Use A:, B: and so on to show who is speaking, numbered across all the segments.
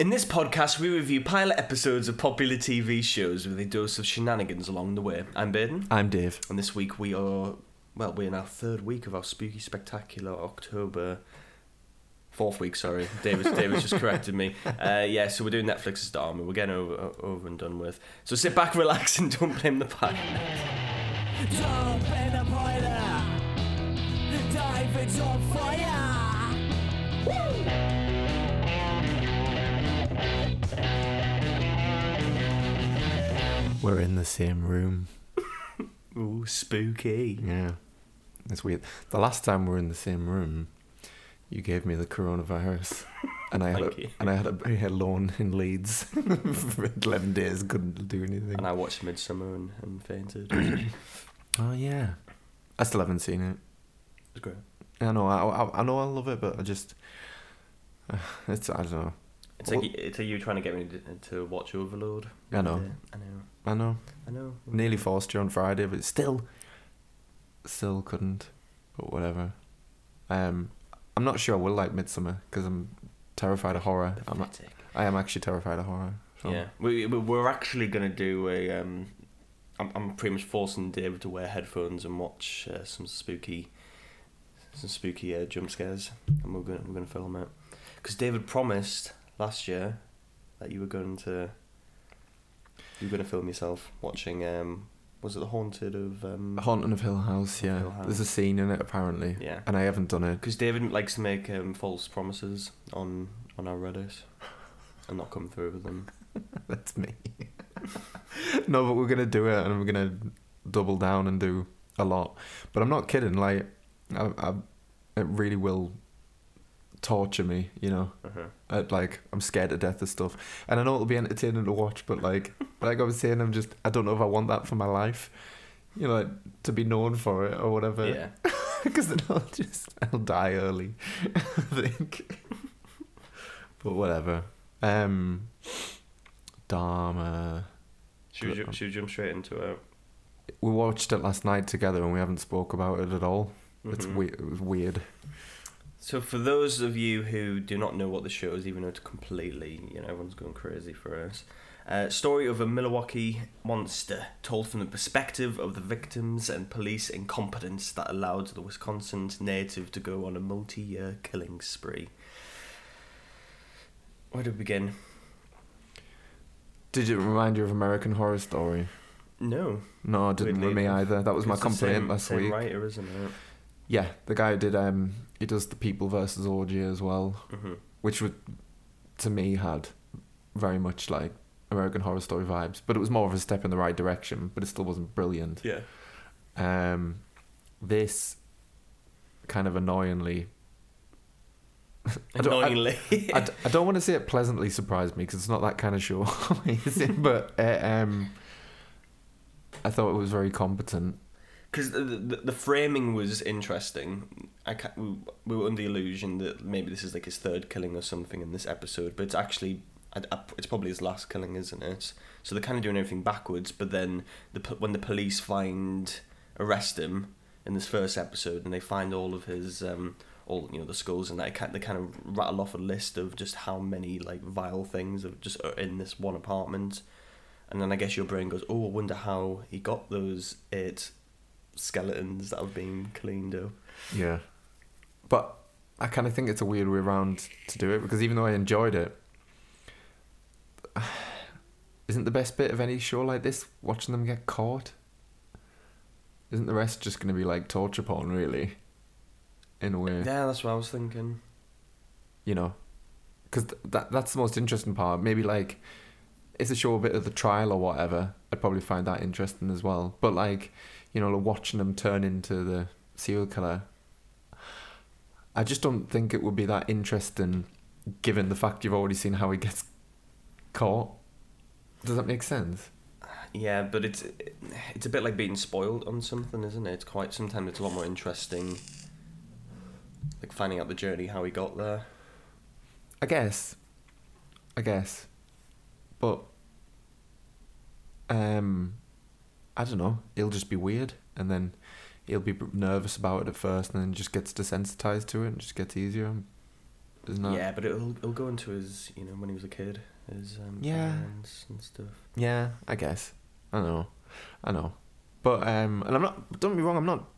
A: In this podcast, we review pilot episodes of popular TV shows with a dose of shenanigans along the way. I'm Baden,
B: I'm Dave.
A: and this week we are, well, we're in our third week of our spooky spectacular October. Fourth week, sorry. David, David's just corrected me. Uh, yeah, so we're doing Netflix's Dahmer. We're getting over, over and done with. So sit back, relax, and don't blame the pilot.
C: Jump in the boiler. Dive into
B: We're in the same room.
A: Ooh, spooky.
B: Yeah. It's weird. The last time we were in the same room, you gave me the coronavirus. And I had a,
A: you.
B: and I had a very alone in Leeds for eleven days, couldn't do anything.
A: And I watched Midsommar and, and fainted.
B: Oh yeah. I still haven't seen it.
A: was great.
B: I know, I, I, I know I love it, but I just, it's I don't know.
A: It's like, it's like you trying to get me to, to watch Overload.
B: I know.
A: I know.
B: I know.
A: I know.
B: Nearly forced you on Friday, but still, still couldn't. But whatever. Um, I'm not sure I will like Midsommar because I'm terrified of horror. I'm. I am actually terrified of horror. So.
A: Yeah, we we- we're actually gonna do a. Um, I'm I'm pretty much forcing David to wear headphones and watch uh, some spooky, some spooky uh, jump scares, and we're gonna we're gonna film it, because David promised last year that you were going to. You were gonna film yourself watching. Um, was it the haunted of? Um,
B: Haunting of Hill House. Yeah,
A: Hill House.
B: there's a scene in it apparently,
A: yeah,
B: and I haven't done it.
A: because David likes to make um, false promises on on our Reddit, and not come through with them.
B: That's me. no, but we're gonna do it, and we're gonna double down and do a lot. But I'm not kidding. Like, I, I, it really will torture me. You know,
A: Uh-huh.
B: i like I'm scared to death of stuff, and I know it'll be entertaining to watch. But like, like I was saying, I'm just I don't know if I want that for my life. You know, like, to be known for it or whatever.
A: Yeah.
B: because then I'll just I'll die early. I think. but whatever. Um, Dahmer.
A: Should we, should we jump straight into it?
B: We watched it last night together, and we haven't spoke about it at all. It's
A: Mhm.
B: we- It was weird.
A: So, for those of you who do not know what the show is, even though it's completely, you know, everyone's going crazy for us, uh, story of a Milwaukee monster told from the perspective of the victims and police incompetence that allowed the Wisconsin native to go on a multi-year killing spree. Where do we begin?
B: Did it remind you of American Horror Story?
A: No,
B: No, it didn't with me either. That was my complaint
A: same-
B: last
A: same
B: week.
A: writer, isn't it?
B: Yeah, the guy who did um he does the People versus OJ as well,
A: hmm
B: which would to me had very much like American Horror Story vibes, but it was more of a step in the right direction. But it still wasn't brilliant.
A: Yeah.
B: Um, this kind of annoyingly. I I,
A: Annoyingly.
B: I, d- I don't want to say it pleasantly surprised me because it's not that kind of show, is it? but uh, um, I thought it was very competent.
A: Because the, the the framing was interesting. I ca we, we were under the illusion that maybe this is like his third killing or something in this episode, but it's actually it's probably his last killing, isn't it? So they're kind of doing everything backwards. But then the when the police find arrest him in this first episode, and they find all of his um all you know the skulls and it kind- they kind of rattle off a list of just how many like vile things of just in this one apartment. And then I guess your brain goes, oh, I wonder how he got those eight skeletons that have been cleaned up.
B: Yeah, but I kind of think it's a weird way around to do it because even though I enjoyed it, isn't the best bit of any show like this watching them get caught? Isn't the rest just going to be like torture porn, really? In a way.
A: Yeah, that's what I was thinking.
B: you know, because th- that that's the most interesting part. Maybe like it's a show a bit of the trial or whatever. I'd probably find that interesting as well. But like, you know, watching them turn into the serial killer, I just don't think it would be that interesting, given the fact you've already seen how he gets caught. Does that make sense?
A: Yeah, but it's it's a bit like being spoiled on something, isn't it? It's quite sometimes it's a lot more interesting, like finding out the journey how he got there.
B: I guess. I guess. But um I don't know. He'll just be weird and then he'll be nervous about it at first and then just gets desensitized to it and just gets easier. isn't it?
A: Yeah, but it'll it'll go into his you know when he was a kid, his um,
B: Yeah.
A: parents and stuff.
B: Yeah, I guess. I know. I know. But um and I'm not don't be wrong, I'm not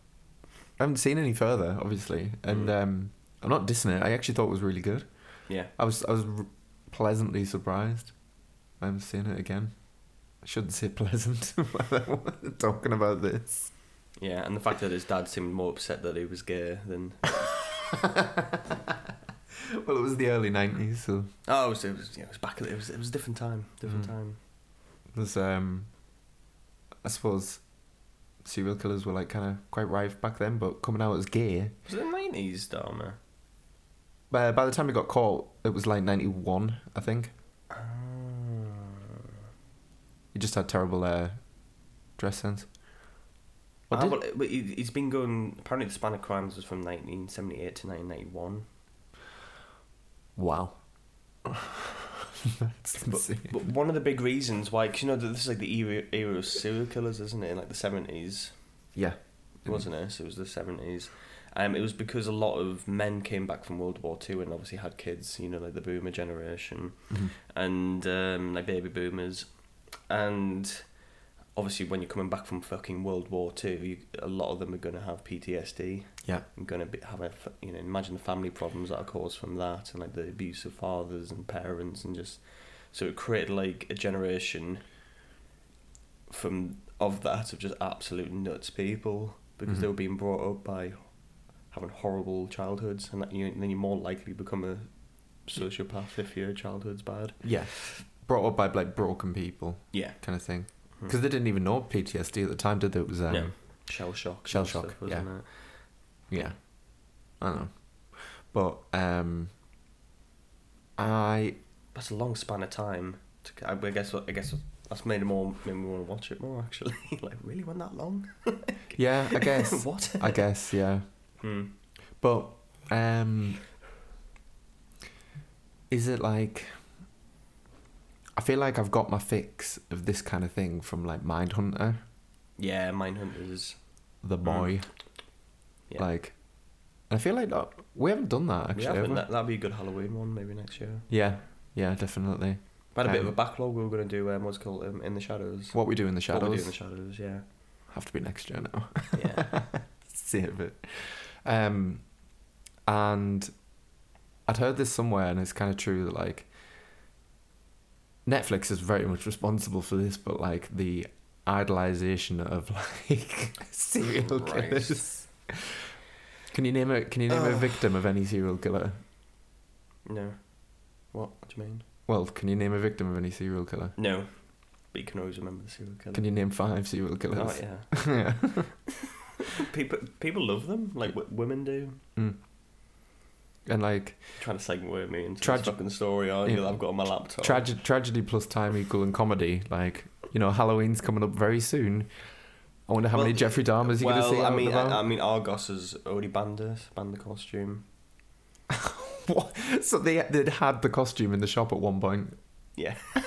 B: I haven't seen any further, obviously. And
A: Mm.
B: um I'm not dissing it. I actually thought it was really good.
A: Yeah.
B: I was I was r- pleasantly surprised. I'm seeing it again. I shouldn't say pleasant talking about this.
A: Yeah, and the fact that his dad seemed more upset that he was gay than
B: Well, it was the early '90s, so
A: oh, it was it was, know, it was back. It was it was a different time, different
B: Mm.
A: time.
B: there's um, I suppose serial killers were like kind of quite rife back then, but coming out as gay.
A: Was it the nineties, Dahmer?
B: By by the time he got caught, it was like '91, I think. He just had terrible uh, dress sense. What
A: Ah,
B: did-
A: well, but he- he's been going. Apparently, the span of crimes was from 1978 to 1991.
B: Wow. That's insane.
A: But one of the big reasons why, because you know, this is like the era, era of serial killers, isn't it? In like the 70s,
B: yeah.
A: wasn't it? So it was the 70s. Um, it was because a lot of men came back from World War Two and obviously had kids, you know, like the boomer generation
B: Mhm.
A: and um, like baby boomers. And obviously, when you're coming back from fucking World War Two, you, a lot of them are going to have PTSD.
B: Yeah.
A: and going to have a, you know, imagine the family problems that are caused from that and like the abuse of fathers and parents and just. So it created like a generation from of that of just absolute nuts people because they
B: Mhm.
A: were being brought up by having horrible childhoods and that you then you're more likely to become a sociopath if your childhood's bad.
B: Yeah. Brought up by like broken people,
A: Yeah,
B: kind of thing.
A: Hmm.
B: Because they didn't even know PTSD at the time, did they? It was um,
A: No. shell shock.
B: Shell shock,
A: stuff, wasn't
B: yeah.
A: it?
B: Yeah. I don't know. But um I
A: That's a long span of time. To, I guess. I guess that's made it more. Made me want to watch it more. Actually, like really went that long?
B: yeah, I guess.
A: what?
B: I guess, yeah.
A: Hmm.
B: But um is it like I feel like I've got my fix of this kind of thing from like Mindhunter,
A: Yeah, Mindhunters.
B: the boy.
A: Mm. Yeah.
B: Like I feel like uh, we haven't done that
A: We
B: actually.
A: haven't. That, that'd be a good Halloween one, maybe next year.
B: Yeah, yeah, definitely.
A: We had a bit of
B: Um,
A: a backlog. We were going to do um, what's called um, in the shadows.
B: What we do in the
A: What we
B: shadows
A: do in the shadows. Yeah.
B: have to be next year now.
A: Yeah.
B: Save it. Um, and I'd heard this somewhere, and it's kind of true that like Netflix is very much responsible for this, but like the idolization of like serial killers. Can you name a Can you name a victim of any serial killer?
A: no. What? What do you mean?
B: Well, can you name a victim of any serial killer?
A: No. But you can always remember the serial killer.
B: Can you name five serial killers?
A: Oh yeah.
B: yeah.
A: people people love them like w- women do.
B: Mm. And like
A: trying to segue me into
B: Trage-
A: fucking story. Oh,
B: Yeah.
A: yeah. I've got on my laptop.
B: Trage- tragedy plus time equaling comedy. Like you know, Halloween's coming up very soon. I wonder how
A: Well,
B: many Jeffrey Dahmers you're
A: well,
B: gonna see.
A: I mean. I, I mean, Argos has already banned it, banned the costume.
B: What? So they they'd had the costume in the shop at one point.
A: Yeah. oh,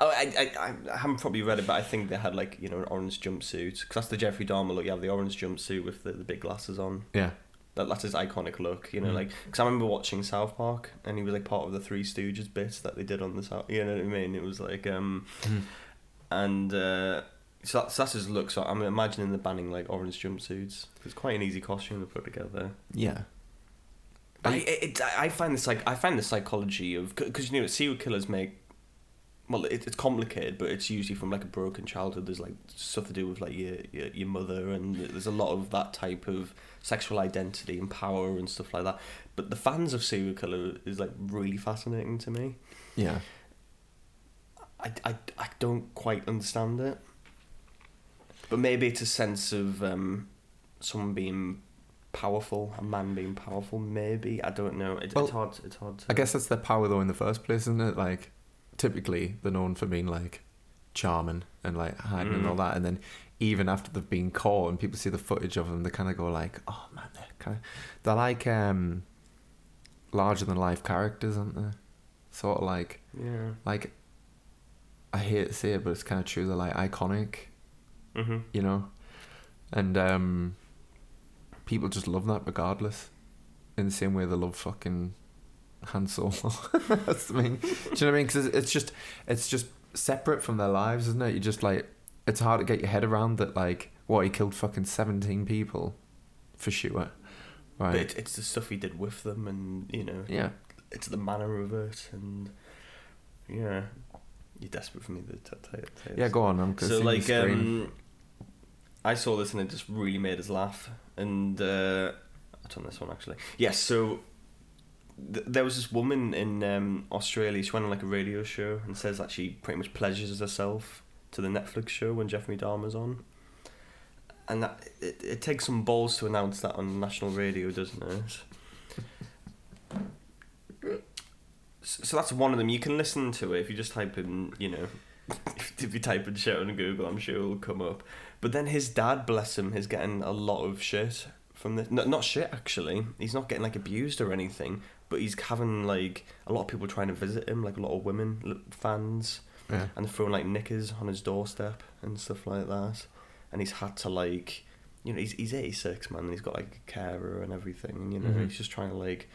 A: I, I, I- I haven't probably read it, but I think they had like you know an orange jumpsuit because that's the Jeffrey Dahmer look. You have the orange jumpsuit with the, the big glasses on.
B: Yeah.
A: That that's his iconic look. You know,
B: Mm.
A: like because I remember watching South Park and he was like part of the Three Stooges bits that they did on the South. You know what I mean? It was like um,
B: Mm.
A: and uh, so that's, that's his look. So I'm imagining the banning like orange jumpsuits. It's quite an easy costume to put together.
B: Yeah.
A: I, it, I find this like I find the psychology of because you know serial killers make well it, it's complicated but it's usually from like a broken childhood. There's like stuff to do with like your, your your mother and there's a lot of that type of sexual identity and power and stuff like that. But the fans of serial killer is like really fascinating to me.
B: Yeah.
A: I, I, I don't quite understand it. But maybe it's a sense of um someone being powerful a man being powerful maybe. I don't know. It,
B: Well,
A: it's hard it's hard to
B: I guess that's their power though in the first place, isn't it? Like typically they're known for being like charming and like hiding and
A: Mm.
B: all that, and then even after they've been caught and people see the footage of them, they kind of go like, "Oh man, they're kind of they're like um larger than life characters, aren't they? Sort of like
A: Yeah.
B: like I hate to say it, but it's kind of true. They're like iconic,
A: Mm-hmm.
B: you know, and um people just love that regardless. in the same way they love fucking Han Solo. That's the mean. Do you know what I mean? Because it's, just it's just separate from their lives, isn't it? You just like it's hard to get your head around that. Like, what he killed fucking seventeen people, for sure. Right.
A: But it's the stuff he did with them, and you know,
B: yeah.
A: it's the manner of it, and yeah, you're desperate for me to t- t- t-
B: Yeah. Go on. I'm
A: so like um I saw this and it just really made us laugh and uh I'll this one actually yes so th- there was this woman in um Australia she went on like a radio show and says that she pretty much pledges herself to the Netflix show when Jeffrey Dahmer's on and that it, it takes some balls to announce that on national radio doesn't it so that's one of them you can listen to it if you just type in you know if you type in shit on Google, I'm sure it'll come up. But then his dad, bless him, is getting a lot of shit from this. No, not shit, actually. He's not getting like abused or anything, but he's having like a lot of people trying to visit him, like a lot of women fans,
B: yeah.
A: and throwing like knickers on his doorstep and stuff like that. And he's had to like, you know, he's he's 86 man, and he's got like a carer and everything. And, you know,
B: Mhm.
A: he's just trying to like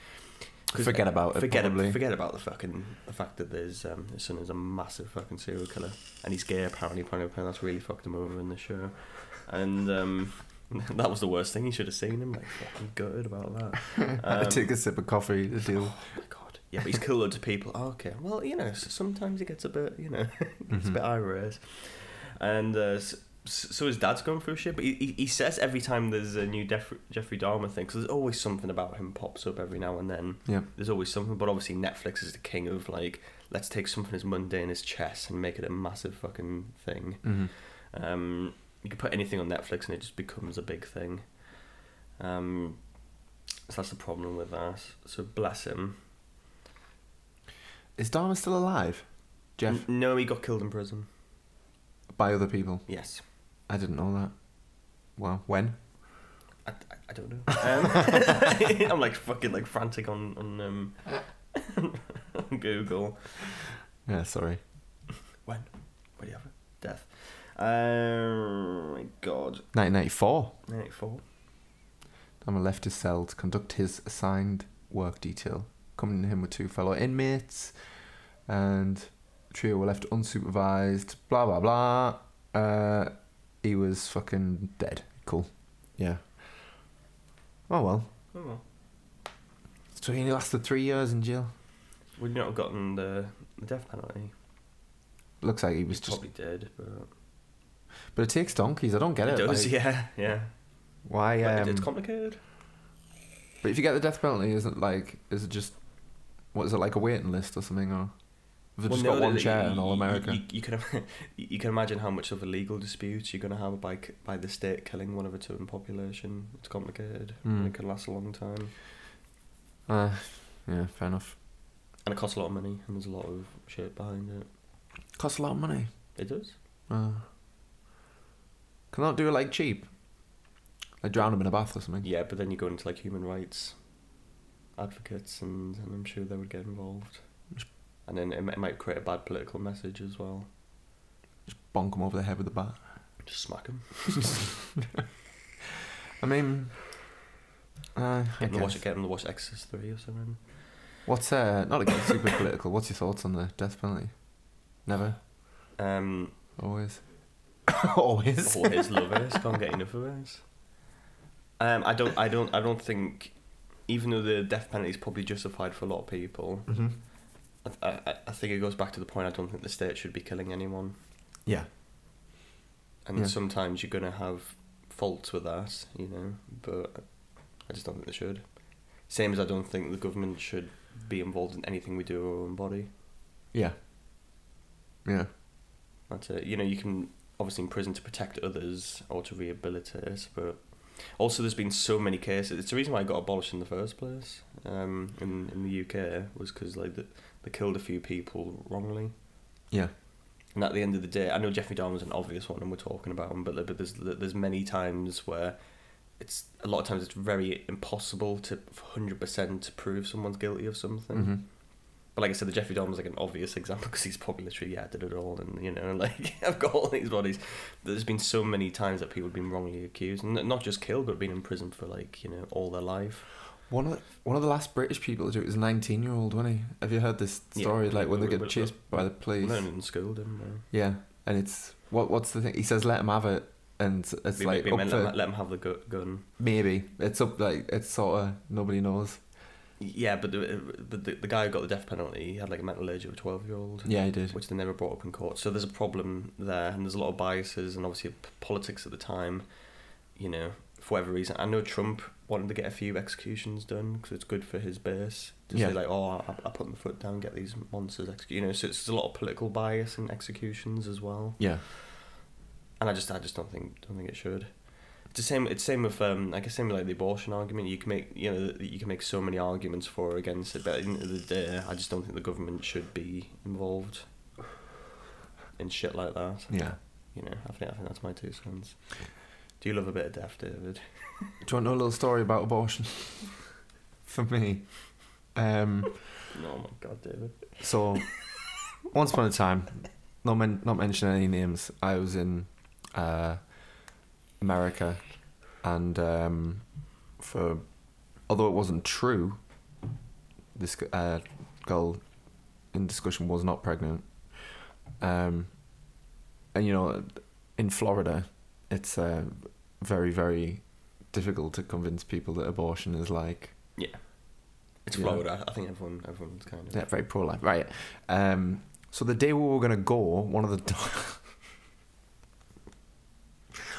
B: Forget about it,
A: Forget forget about the fucking the fact that there's um, his son is a massive fucking serial killer and he's gay apparently. Apparently, that's really fucked him over in the show, and um, that was the worst thing. You should have seen him. Like fucking gutted about that.
B: I
A: Um,
B: take a sip of coffee to deal.
A: Oh my god. Yeah, but he's killed loads of people. Oh, okay. Well, you know, s- sometimes he gets a bit, you know, it's a
B: Mhm.
A: bit irate. And uh, s- s- so his dad's going through shit, but he, he, says every time there's a new Def- Jeffrey Dahmer thing, because there's always something about him pops up every now and then.
B: Yeah.
A: There's always something, but obviously Netflix is the king of like, let's take something as mundane as chess and make it a massive fucking thing.
B: hmm
A: Um, you can put anything on Netflix and it just becomes a big thing. Um, so that's the problem with that. So bless him.
B: Is Dahmer still alive? Jeff,
A: N- no, he got killed in prison.
B: by other people.
A: Yes.
B: I didn't know that. Well, when?
A: I, I, I don't know. Um, I'm like fucking like frantic on on um, on Google.
B: Yeah, sorry.
A: When? What do you have it? Death. Oh my god.
B: 1994.
A: 94.
B: Dahmer left his cell to conduct his assigned work detail, coming to him with two fellow inmates, and the trio were left unsupervised. Blah blah blah. Uh, he was fucking dead. Cool. Yeah. Oh well.
A: Oh well.
B: So he only lasted three years in jail.
A: Would not have gotten the, the death penalty.
B: Looks like he
A: He
B: was just.
A: probably did, but
B: But it takes donkeys. I don't get it.
A: it does.
B: like,
A: yeah, yeah.
B: Why? Um,
A: it's complicated.
B: but if you get the death penalty, isn't like is it just what is it like a waiting list or something or? They
A: Well,
B: just
A: no,
B: got one chair
A: you-
B: in all America?
A: You, you can you can imagine how much of a legal dispute you're going to have by by the state killing one of its own population. It's complicated
B: Hmm.
A: and it can last a long time,
B: Uh, yeah, fair enough.
A: and it costs a lot of money, and there's a lot of shit behind it.
B: Costs a lot of money.
A: It does.
B: Uh, can they not do it like cheap? Like drown them in a bath or something.
A: Yeah, but then you go into like human rights advocates, and, and I'm sure they would get involved. And then it, it might create a bad political message as well.
B: Just bonk them over the head with a bat.
A: Just smack them.
B: I mean, uh, I
A: Get them, to watch,
B: guess.
A: get them to watch Exorcist 3 or something.
B: What's uh, not again super political? What's your thoughts on the death penalty? Never,
A: Um,
B: always, always.
A: always love. Can't get enough of it. Um, I don't, I don't, I don't think, even though the death penalty is probably justified for a lot of people,
B: hmm
A: I, I, I think it goes back to the point. I don't think the state should be killing anyone,
B: Yeah,
A: and
B: Yeah.
A: sometimes you're gonna have faults with that, you know. But I just don't think they should. Same as I don't think the government should be involved in anything we do with our own body.
B: yeah, yeah.
A: That's it. You know, you can obviously in prison to protect others or to rehabilitate, but also there's been so many cases. It's the reason why it got abolished in the first place. Um, in in the UK was because like the, they killed a few people wrongly,
B: Yeah.
A: and at the end of the day, I know Jeffrey Dahmer's an obvious one, and we're talking about him, but but there's there's many times where it's a lot of times it's very impossible to hundred percent to prove someone's guilty of something.
B: hmm
A: But like I said, the Jeffrey Dahmer's like an obvious example because he's probably literally yeah did it all, and you know like I've got all these bodies. There's been so many times that people have been wrongly accused, and not just killed, but been in prison for like you know all their life.
B: One of the, one of the last British people to do it was a nineteen year old, wasn't he? Have you heard this
A: Yeah.
B: story? Like when they get chased by the police.
A: Learning in school, didn't we?
B: Yeah, and it's what what's the thing? He says let him have it, and it's
A: We-
B: like
A: we
B: up for
A: let, let him have the gu- gun.
B: maybe it's up like it's sort of nobody knows.
A: Yeah, but the, but the the guy who got the death penalty, he had like a mental age of a twelve year old.
B: Yeah, he did.
A: which they never brought up in court. So there's a problem there, and there's a lot of biases, and obviously politics at the time. You know, for whatever reason, I know Trump wanted to get a few executions done because it's good for his base to
B: Yeah.
A: say like, "Oh, I, I put my foot down, get these monsters executed." You know, so it's, there's a lot of political bias in executions as well,
B: Yeah,
A: and I just I just don't think don't think it should. It's the same. It's same with um. I guess same with like the abortion argument. You can make you know you can make so many arguments for or against it, but at the end of the day, I just don't think the government should be involved in shit like that.
B: yeah.
A: You know, I think I think that's my two cents. Do you love a bit of death, David?
B: Do you want to know a little story about abortion? For me, um,
A: Oh my god, David.
B: so once upon a time, not men- not mentioning any names, I was in uh, America, and um, for although it wasn't true, this uh, girl in discussion was not pregnant. Um, and you know, in Florida, it's uh, very very difficult to convince people that abortion is like
A: Yeah. It's. Florida. I think everyone everyone's kind of
B: yeah, very pro life, right? Um, so the day we were gonna go, one of the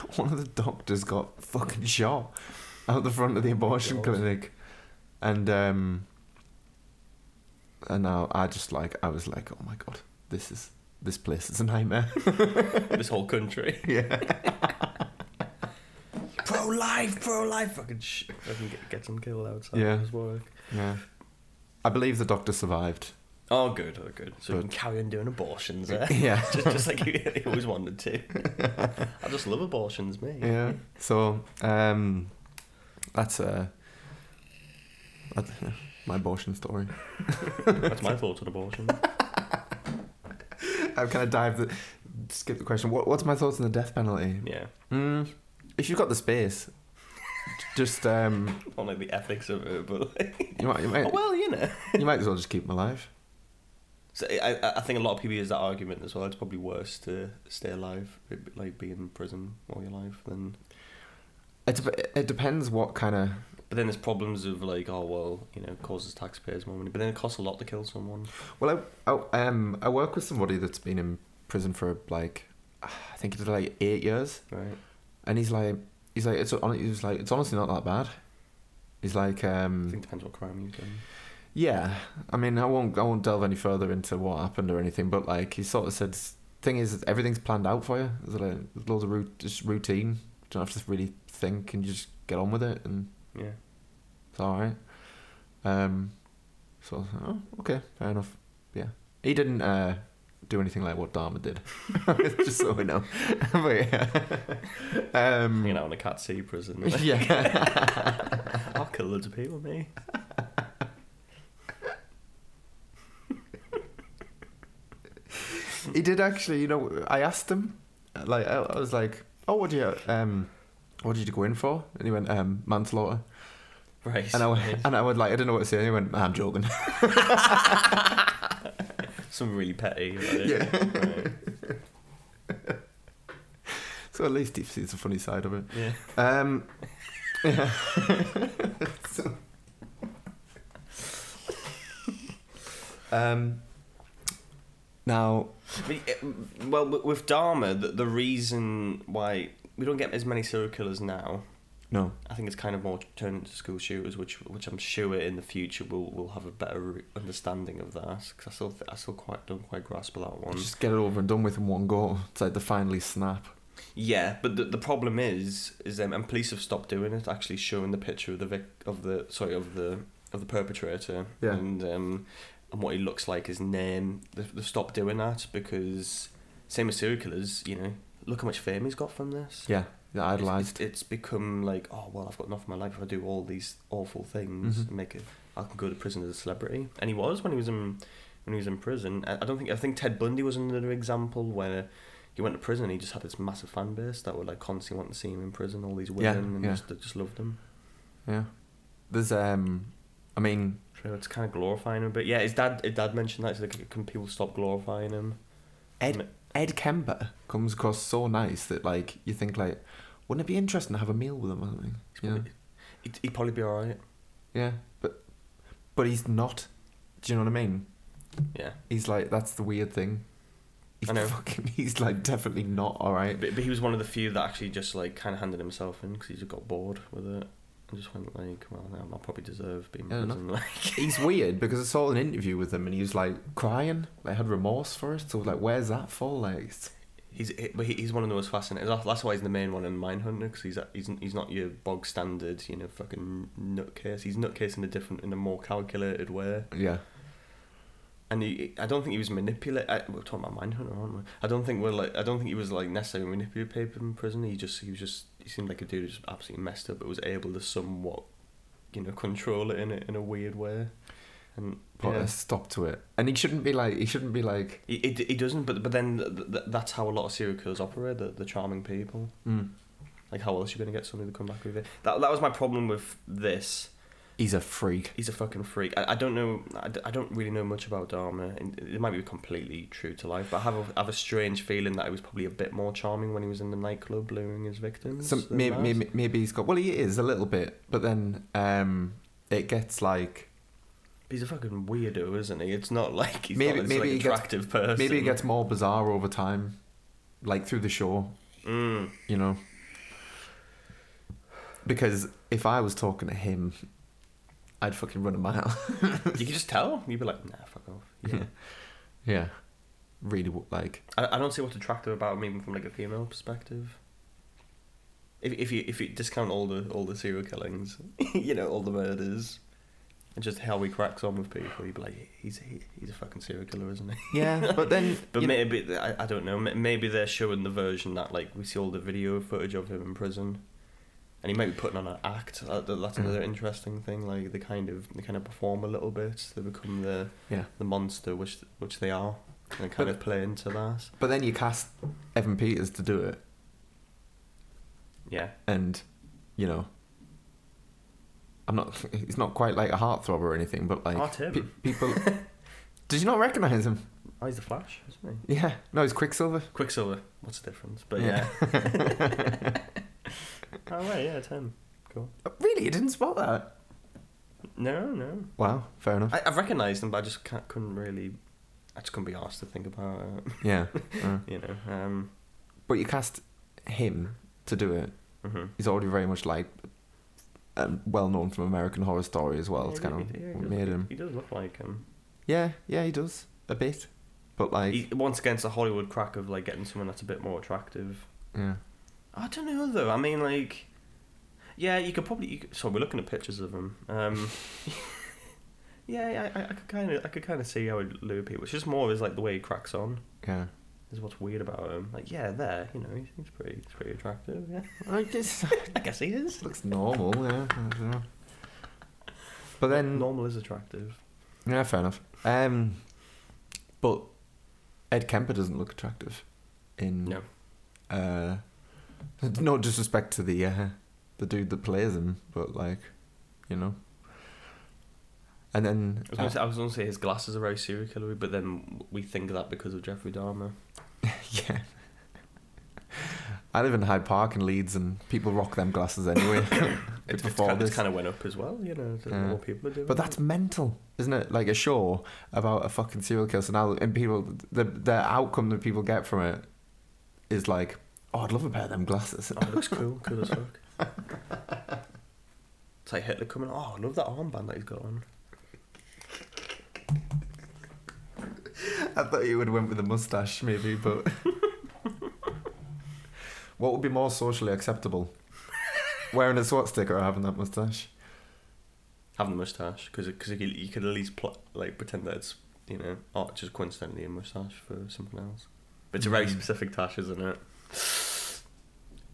B: one of the doctors got fucking shot out the front of the abortion
A: God.
B: clinic, and um, and now I just like I was like, oh my god, this is this place is a nightmare.
A: this whole country.
B: yeah,
A: pro life, pro life. Fucking sh- fucking get, get some kill outside
B: Yeah.
A: his work.
B: yeah. I believe the doctor survived.
A: Oh, good, oh, good. So you
B: But-
A: can carry on doing abortions, eh?
B: Yeah.
A: just, just like you, you always wanted to. I just love abortions, me.
B: Yeah. So um, that's uh, that's, my abortion story.
A: That's my thoughts on abortion.
B: I've kind of dived, the, skip the question. What, what's my thoughts on the death penalty?
A: Yeah.
B: Mm, if you've got the space, just um,
A: Not like the ethics of it, but like,
B: you might, you might,
A: well, you know.
B: you might as well just keep them alive.
A: So I, I- think a lot of people use that argument as well. It's probably worse to stay alive, like be in prison all your life, than.
B: It, it depends what kind of.
A: But then there's problems of like, oh well, you know, it causes taxpayers more money. But then it costs a lot to kill someone.
B: Well, I, I um I work with somebody that's been in prison for like I think it's like eight years,
A: Right.
B: and he's like he's like it's he's like it's honestly not that bad. He's like um.
A: I think it depends what crime you've done.
B: Yeah, I mean, I won't, I won't delve any further into what happened or anything, but like he sort of said, thing is, everything's planned out for you. There's like loads of root, just routine. You don't have to really think, and you just get on with it, and
A: Yeah.
B: it's all right. Um, so I was like, oh, okay, fair enough. Yeah, he didn't uh, do anything like what Dahmer did, just so we know. but yeah, um,
A: You know, in a Cat C prison.
B: yeah.
A: I'll kill loads of people, me.
B: He did actually. You know, I asked him, like, I, I was like, "Oh, what do you, um, what did you go in for?" And he went, um, "Manslaughter."
A: Right.
B: And I, went,
A: right.
B: and I would like, I didn't know what to say. And he went, "I'm joking."
A: Something really petty.
B: Yeah.
A: Right.
B: so at least he sees the funny side of it.
A: Yeah.
B: Um, yeah. so, um, now,
A: well, with Dahmer, the, the reason why we don't get as many serial killers now,
B: no,
A: I think it's kind of more turned into school shooters, which which I'm sure in the future we'll we'll have a better understanding of that. Because I still th- I still quite don't quite grasp that one.
B: just get it over and done with in one go. It's like the finally snap.
A: Yeah, but the the problem is is um, and police have stopped doing it. Actually, showing the picture of the vic of the sorry of the of the perpetrator
B: Yeah.
A: and um and what he looks like, his name. They've, they've stopped doing that because same as serial killers. You know, look how much fame he's got from this.
B: Yeah, yeah
A: It's-
B: idolized.
A: It's, it's become like, oh well, I've got enough in my life. If I do all these awful things,
B: Mhm.
A: and make it, I can go to prison as a celebrity. And he was when he was in when he was in prison. I, I don't think I think Ted Bundy was another example where he went to prison. and He just had this massive fan base that were like constantly wanting to see him in prison. All these
B: Yeah,
A: women and
B: yeah.
A: just that just loved him.
B: Yeah. there's um, I mean,
A: True, it's kind of glorifying him, but yeah, his dad, his dad mentioned that. He's like, can people stop glorifying him?
B: Ed Ed Kemper comes across so nice that like you think like, wouldn't it be interesting to have a meal with him or something? Know?
A: He'd, he'd probably be alright.
B: Yeah, but but he's not. Do you know what I mean?
A: Yeah,
B: He's like that's the weird thing. He's
A: I know.
B: Fucking, he's like definitely not all right.
A: but, but he was one of the few that actually just like kind of handed himself in because he just got bored with it and just went like, well, I probably deserve being
B: Yeah,
A: prison. Like,
B: He's weird because I saw an interview with him and he was like crying. Like had remorse for it. So like, where's that for? Like,
A: he's but he- he's one of the most fascinating. That's, why he's the main one in Mindhunter because he's he's he's not your bog standard, you know, fucking nutcase. He's nutcase in a different, in a more calculated way.
B: yeah,
A: And he, I don't think he was manipulate. I, we're talking about Mindhunter, aren't we? I don't think we're like. I don't think he was like necessarily manipulative people in prison. He just, he was just. He seemed like a dude who was absolutely messed up, but was able to somewhat, you know, control it in a in a weird way. And
B: put
A: yeah.
B: a stop to it. And he shouldn't be like. He shouldn't be like.
A: He, he, he doesn't, but but then th- th- that's how a lot of serial killers operate. The, the charming people.
B: Mm,
A: Like how else are you going to get somebody to come back with it? That that was my problem with this.
B: He's a freak.
A: He's a fucking freak. I, I don't know. I don't really know much about Dahmer, it might be completely true to life. But I have a, I have a strange feeling that he was probably a bit more charming when he was in the nightclub luring his victims.
B: So maybe, maybe maybe he's got. Well, he is a little bit, but then um, it gets like
A: he's a fucking weirdo, isn't he? It's not like he's
B: Maybe-
A: not
B: maybe
A: like
B: he gets-
A: attractive person.
B: maybe it gets more bizarre over time, like through the show.
A: Mm.
B: You know. Because if I was talking to him, I'd fucking run a mile.
A: You could just tell. You'd be like, nah, fuck off. Yeah.
B: yeah, really like.
A: I, I don't see what's attractive about him even from like a female perspective. If if you if you discount all the all the serial killings, you know, all the murders, and just how he cracks on with people, you'd be like, he's he, he's a fucking serial killer, isn't he?
B: Yeah, but then
A: But maybe I, I don't know. Maybe they're showing the version that like we see all the video footage of him in prison, and he might be putting on an act. That's
B: Mm.
A: another interesting thing. Like they kind of they kind of perform a little bit. They become the
B: yeah.
A: the monster which which they are, and kind
B: But-
A: of play into that.
B: But then you cast Evan Peters to do it,
A: Yeah.
B: and you know, I'm not. He's not quite like a heartthrob or anything, but like pe- people. Did you not recognize him?
A: Oh, he's the Flash, isn't he?
B: Yeah, no, he's Quicksilver.
A: Quicksilver. What's the difference? But
B: Yeah.
A: yeah. oh right, yeah, Tim. Cool.
B: Really, you didn't spot that?
A: No, no.
B: Wow, fair enough.
A: I, I've recognised him, but I just can't, couldn't really. I just couldn't be asked to think about it.
B: yeah, uh,
A: You know. Um.
B: but you cast him to do it.
A: mhm.
B: He's already very much like um, well known from American Horror Story as well.
A: Yeah,
B: it's
A: he-
B: kind of
A: yeah,
B: what made
A: look-
B: him.
A: He does look like him.
B: Yeah, yeah, he does a bit, but like,
A: He, once again, it's a Hollywood crack of like getting someone that's a bit more attractive.
B: yeah,
A: I don't know though. I mean, like, yeah, you could probably. You could, so we're looking at pictures of him. Um, yeah, I, I, could kind of, I could kind of see how it lure people. It's just more is like the way he cracks on.
B: yeah.
A: Is what's weird about him. Like, yeah, there, you know, he seems pretty, he's pretty attractive. Yeah,
B: I guess
A: I guess he is.
B: looks normal. Yeah, I don't know. But then,
A: normal is attractive.
B: yeah, fair enough. Um, but Ed Kemper doesn't look attractive. In
A: No.
B: uh, no disrespect to the uh, the dude that plays him, but like, you know. And then
A: I was, gonna
B: uh,
A: say, I was gonna say his glasses are very serial killery, but then we think that because of Jeffrey Dahmer.
B: yeah. I live in Hyde Park in Leeds, and people rock them glasses anyway.
A: It's,
B: before
A: it's,
B: this.
A: kind of went up as well, you know. so
B: Yeah.
A: More people are doing.
B: But that's mental, isn't it? Like a show about a fucking serial killer. So now, and people, the the outcome that people get from it is like, oh, I'd love a pair of them glasses.
A: Oh, it looks cool, cool as fuck. It's like Hitler coming. Oh, I love that armband that he's got on.
B: I thought you would have went with a mustache, maybe, but what would be more socially acceptable? Wearing a swastika or having that mustache?
A: Having the mustache, because because you, you could at least pl- like pretend that it's you know, oh, just coincidentally a mustache for something else. But it's a very
B: Mm.
A: specific tash, isn't it?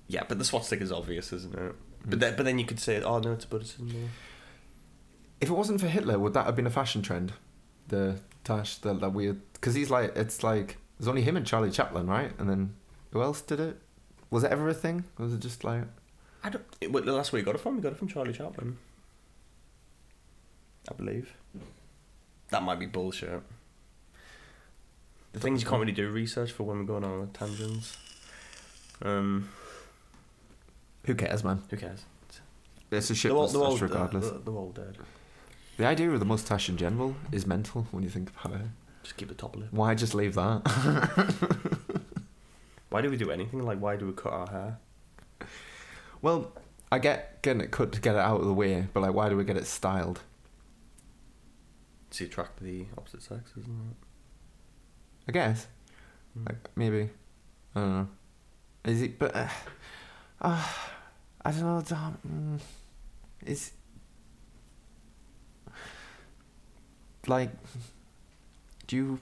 A: Yeah, but the swastika is obvious, isn't it? But
B: Mm.
A: then, but then you could say, oh no, it's a Buddhism.
B: If it wasn't for Hitler, would that have been a fashion trend? The tash, the, that weird. Because he's like, it's like, there's only him and Charlie Chaplin, right? And then who else did it? Was it ever a thing? Or was it just like.
A: I don't. It, well, that's where you got it from. You got it from Charlie Chaplin. I believe. That might be bullshit. The things you can't really do research for when we're going on tangents. Um,
B: Who cares, man?
A: who cares?
B: It's a shit
A: They're all, they're all,
B: mustache regardless.
A: They're, they're all dead.
B: The idea of the mustache in general is mental when you think about it.
A: Just keep the top lip.
B: Why just leave that?
A: Why do we do anything? Like, why do we cut our hair?
B: well, I get getting it cut to get it out of the way, but like, why do we get it styled?
A: To attract the opposite sex, isn't it?
B: I guess.
A: Mm.
B: Like maybe. I don't know. Is it? But uh, uh, I don't know. Dom, mm, is like, do you?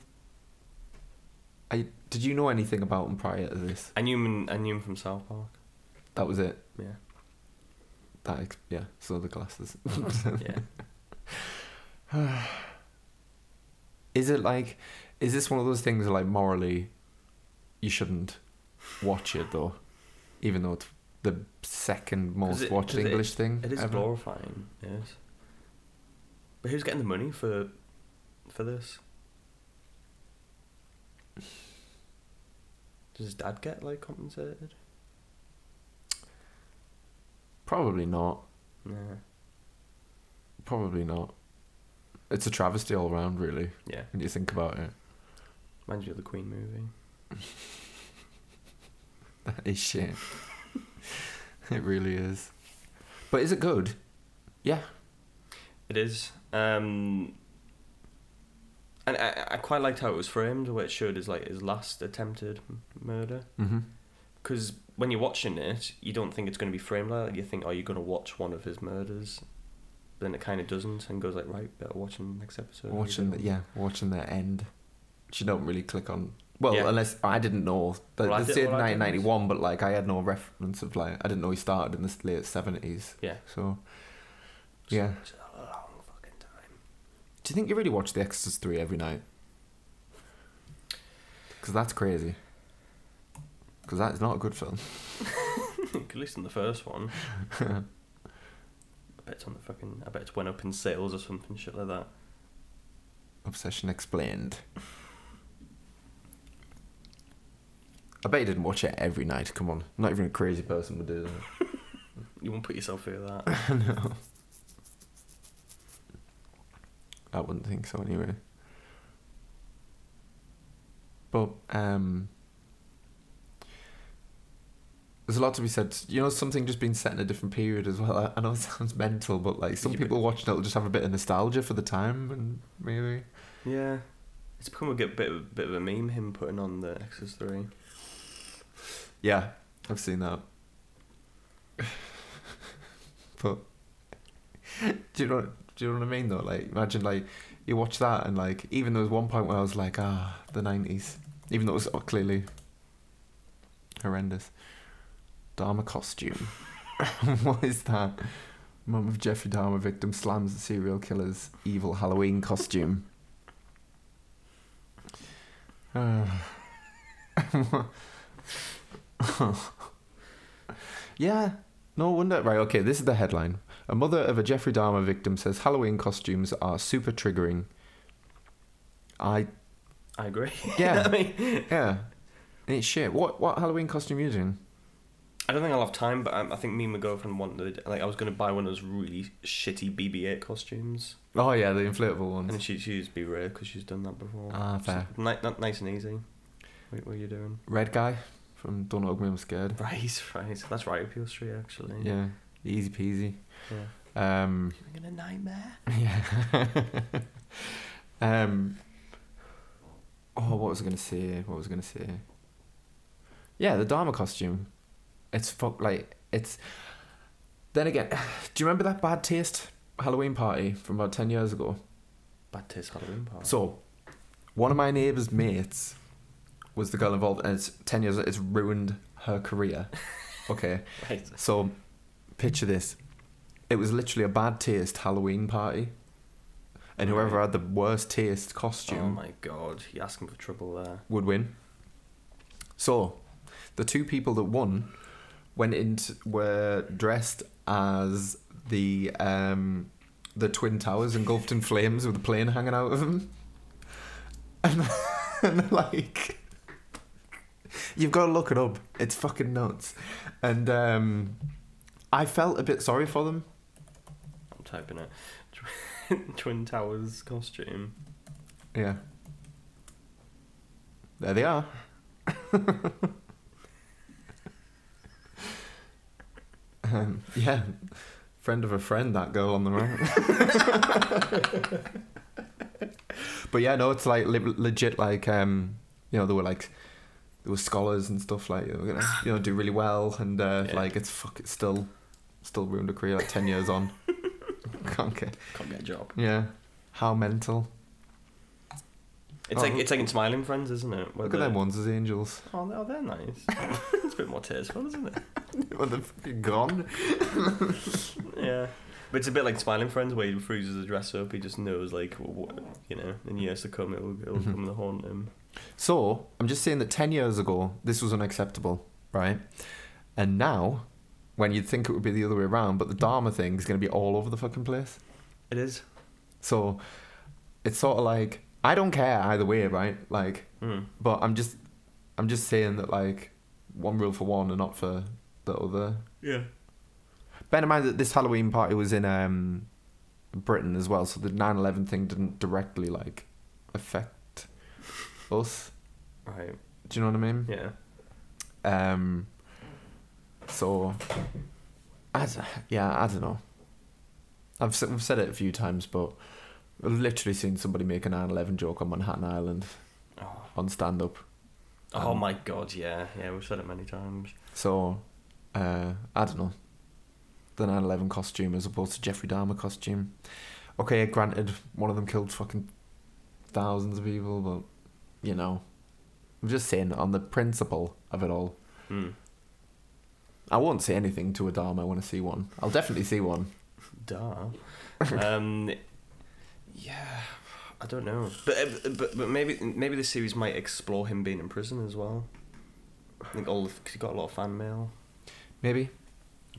B: I did you know anything about him prior to this?
A: I knew him. I knew him from South Park.
B: That was it.
A: Yeah.
B: That ex- yeah. So the glasses.
A: yeah.
B: is it like? Is this one of those things like morally, you shouldn't watch it though, even though it's the second most
A: it-
B: watched
A: 'cause it-
B: English thing
A: It is
B: ever?
A: glorifying. Yes. But who's getting the money for for this? Does his dad get like compensated?
B: Probably not.
A: Yeah.
B: Probably not. It's a travesty all around, really,
A: Yeah.
B: when you think about it.
A: Reminds you of the Queen movie.
B: That is shit. it really is. But is it good? Yeah.
A: It is. Um, and I, I quite liked how it was framed, where it showed his like his last attempted murder.
B: Mm-hmm.
A: Because when you're watching it, you don't think it's going to be framed like that. You think, oh, you're going to watch one of his murders. But then it kind of doesn't, and goes like, right, better watching the next episode.
B: Watching, the, yeah, watching the end. Which you don't really click on. Well,
A: Yeah.
B: unless I didn't know. The,
A: Well, I
B: they
A: did-
B: said
A: well, I did.
B: 1991, but like I had no reference of like I didn't know he started in the late 70s.
A: Yeah.
B: So, yeah.
A: It's a long fucking time.
B: Do you think you really watch The Exorcist 3 every night? Because that's crazy. Because that's not a good film.
A: At least in the first one. I bet it's on the fucking. I bet it's went up in sales or something shit like that.
B: Obsession Explained. I bet you didn't watch it every night. Come on, not even a crazy person would do that.
A: You won't put yourself through that.
B: no, I wouldn't think so anyway. But um, there's a lot to be said. You know, something just being set in a different period as well. I, I know it sounds mental, but like some
A: Yeah, but-
B: people watching it will just have a bit of nostalgia for the time, and maybe.
A: yeah. It's become a bit, bit, of, bit of a meme, him putting on the Exorcist 3.
B: Yeah, I've seen that. but do you know? Do you know what I mean? Though, like, imagine like you watch that and like even there was one point where I was like, ah, the nineties, even though it was clearly horrendous. Dahmer costume. what is that? Mum of Jeffrey Dahmer victim slams the serial killer's evil Halloween costume. yeah, no wonder. Right, okay, this is the headline. A mother of a Jeffrey Dahmer victim says Halloween costumes are super triggering. I,
A: I agree.
B: Yeah.
A: I mean,
B: yeah. It's shit. What what Halloween costume are you doing?
A: I don't think I'll have time, but um, I think me and my girlfriend wanted. Like, I was going to buy one of those really shitty BB-8 costumes,
B: Oh, yeah, the inflatable
A: and
B: ones.
A: she she used to be rare because she's done that before.
B: Ah, fair.
A: Ni- ni- nice and easy. What, what are you doing?
B: Red guy from Don't Hug Me, I'm Scared.
A: Right, right. That's right up your street, actually.
B: Yeah, easy peasy.
A: Yeah.
B: Um,
A: Living in a nightmare.
B: Yeah. um. Oh, what was I gonna say? What was I gonna say? Yeah, the Dahmer costume. It's fuck like it's. Then again, do you remember that bad taste Halloween party from about ten years ago?
A: Bad taste Halloween party.
B: So, one of my neighbour's mates was the girl involved, and it's ten years. It's ruined her career. Okay.
A: right.
B: So, picture this. It was literally a bad taste Halloween party. And whoever
A: Right.
B: had the worst taste costume.
A: Oh my god, you're asking for trouble there.
B: would win. So, the two people that won went into were dressed as the um the twin towers engulfed in flames with a plane hanging out of them, and, and like you've got to look it up. It's fucking nuts, and um, I felt a bit sorry for them.
A: I'm typing it. Twin Towers costume.
B: Yeah, there they are. um, yeah, friend of a friend, that girl on the right. but yeah, no, it's like le- legit. Like, um, you know, they were like there were scholars and stuff like you know, gonna, you know do really well, and uh,
A: Yeah.
B: like it's fuck, it's still still ruined a career like ten years on. Can't get.
A: Can't get a job.
B: Yeah, how mental.
A: It's
B: Oh.
A: like it's like in Smiling Friends, isn't it? Where
B: Look at them ones as angels.
A: Oh, they're, oh, they're nice. it's a bit more tasteful, isn't it?
B: when they're fucking gone.
A: Yeah. But it's a bit like Smiling Friends, where he freezes the dress up. He just knows, like, what, you know, in years to come, it will, it will
B: Mhm.
A: come to haunt him.
B: So I'm just saying that ten years ago this was unacceptable, right? And now, when you'd think it would be the other way around, but the Dahmer thing is going to be all over the fucking place.
A: It is.
B: So it's sort of like I don't care either way, right? Like,
A: Mm.
B: but I'm just I'm just saying that like one rule for one and not for the other.
A: Yeah.
B: Bear in mind that this Halloween party was in um, Britain as well, so the 9/11 thing didn't directly like affect us.
A: Right.
B: Do you know what I mean?
A: Yeah.
B: Um. So, I yeah, I don't know. I've I've said it a few times, but I've literally seen somebody make a 9/11 joke on Manhattan Island
A: Oh.
B: on stand up.
A: oh
B: Um,
A: my god, yeah. Yeah, we've said it many times.
B: So, uh, I don't know. The 9/11 costume as opposed to Jeffrey Dahmer costume. Okay, granted, one of them killed fucking thousands of people, but you know, I'm just saying on the principle of it all.
A: Mm.
B: I won't say anything to a Dahmer when I see one. I'll definitely see one.
A: Duh. um, yeah, I don't know, but uh, but but maybe maybe the series might explore him being in prison as well. I think all because he got a lot of fan mail.
B: Maybe.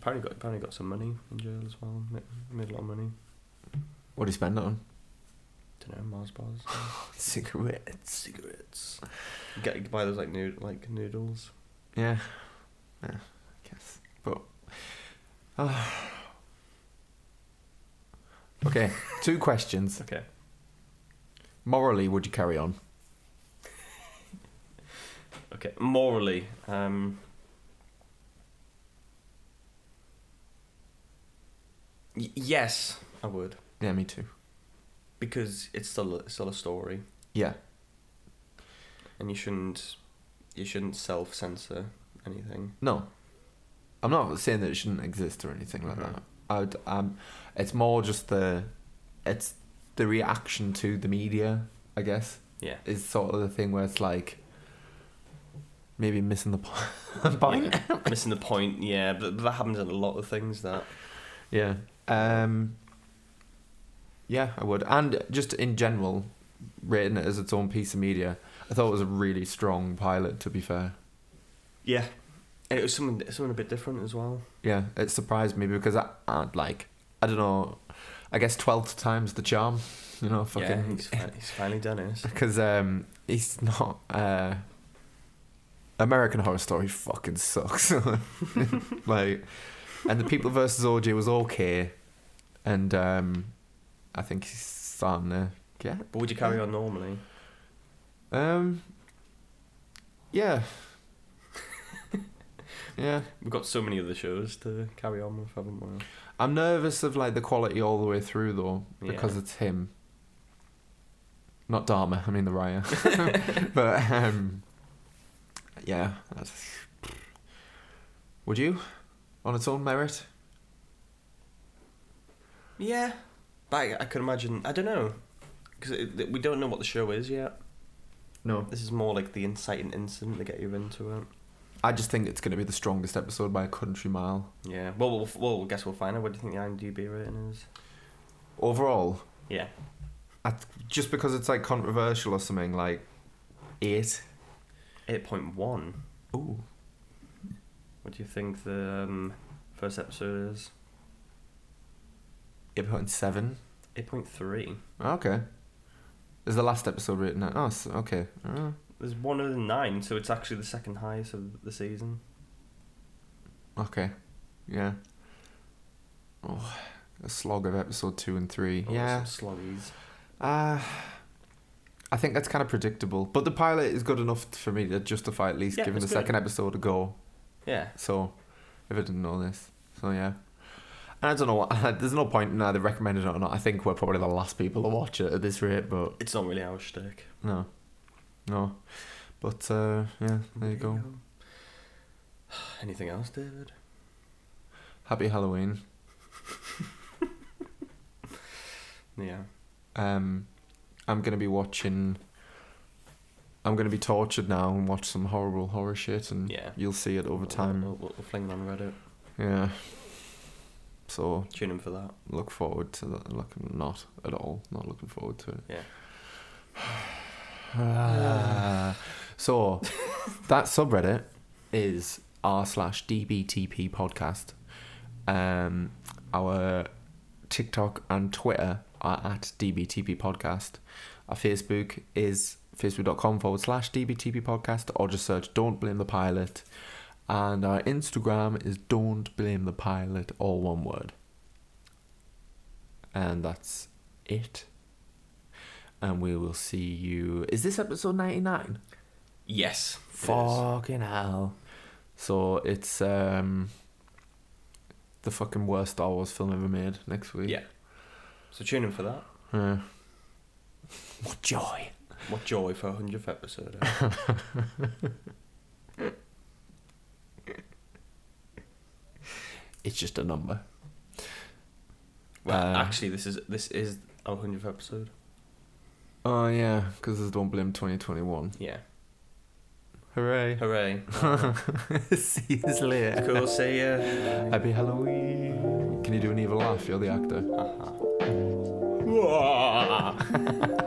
A: Apparently got apparently got some money in jail as well. Made, made a lot of money.
B: What do you spend it on?
A: Don't know Mars bars,
B: Cigarettes.
A: cigarettes. You get you buy those like nood like noodles.
B: Yeah. Yeah, I guess. But. ah. okay, two questions.
A: Okay.
B: Morally, would you carry on?
A: Okay. Morally, um. Y- yes, I would
B: Yeah, me too.
A: because it's still a, it's still a story,
B: Yeah.
A: and you shouldn't you shouldn't self censor anything.
B: No. I'm not saying that it shouldn't exist or anything like
A: Mhm.
B: that. I'd, um, it's more just the, it's the reaction to the media, I guess.
A: Yeah.
B: is sort of the thing where it's like maybe missing the po- point.
A: Yeah. Missing the point, yeah, but that happens in a lot of things. That
B: yeah. Um. Yeah, I would, and just in general, rating it as its own piece of media, I thought it was a really strong pilot. To be fair,
A: yeah, it was something something a bit different as well.
B: yeah, it surprised me because I, I like, I don't know, I guess twelfth times the charm, you know,
A: yeah,
B: fucking
A: he's, fi- he's finally done it.
B: because um he's not uh American Horror Story fucking sucks like and the People versus OJ was okay and um I think he's starting to get
A: But would you carry on normally?
B: um yeah yeah
A: We've got so many other shows to carry on with, haven't we?
B: I'm nervous of like the quality all the way through though because
A: Yeah.
B: it's him not Dahmer I mean the Raya but um yeah that's, would you on its own merit
A: Yeah, but I, I could imagine. I don't know because we don't know what the show is yet.
B: no
A: This is more like the inciting incident to get you into it.
B: I just think it's going to be the strongest episode by a country mile
A: Yeah. Well, we'll, well, I guess we'll find out. What do you think the IMDb rating is?
B: overall
A: Yeah.
B: I, just because it's like controversial or something like eight
A: Eight point one.
B: ooh
A: What do you think the um, first episode is?
B: Eight point seven.
A: Eight point three.
B: Okay. Is the last episode written? Oh, s- okay. Uh,
A: There's one of the nine, so it's actually the second highest of the season.
B: okay. Yeah. Oh, a slog of episode two and three.
A: Oh,
B: yeah.
A: some sloggies.
B: Uh, I think that's kind of predictable, but the pilot is good enough for me to justify at least
A: Yeah,
B: giving the
A: good.
B: second episode a go.
A: Yeah.
B: So, if I didn't know this, so yeah. I don't know. what- There's no point in either recommending it or not. I think we're probably the last people to watch it at this rate, but
A: It's not really our shtick.
B: no, no. But uh, yeah, there you go.
A: Anything else, David?
B: Happy Halloween.
A: Yeah.
B: Um, I'm gonna be watching. I'm gonna be tortured now and watch some horrible horror shit, and
A: Yeah.
B: you'll see it over time.
A: We'll, we'll, we'll fling it on Reddit.
B: Yeah. So
A: Tune in for that.
B: look forward to that. Look, not at all. Not looking forward to it.
A: Yeah.
B: so that subreddit is r slash dbtp podcast. Um, our TikTok and Twitter are at dbtp podcast. Our Facebook is facebook.com forward slash dbtp podcast, or just search "Don't Blame the Pilot." And our Instagram is "Don't Blame the Pilot," all one word. And that's it. And we will see you. Is this episode ninety nine?
A: Yes.
B: Fucking hell. So it's um the fucking worst Star Wars film ever made next week.
A: Yeah. So tune in for that.
B: Yeah. What joy.
A: What joy for a hundredth episode. eh?
B: It's just a number.
A: well,
B: Uh,
A: actually, this is this is our hundredth episode.
B: Oh yeah, because there's Don't Blame 2021.
A: Yeah.
B: Hooray.
A: Hooray.
B: see you later.
A: cool. See ya.
B: Happy Halloween. Can you do an evil laugh? You're the actor.
A: Uh-huh.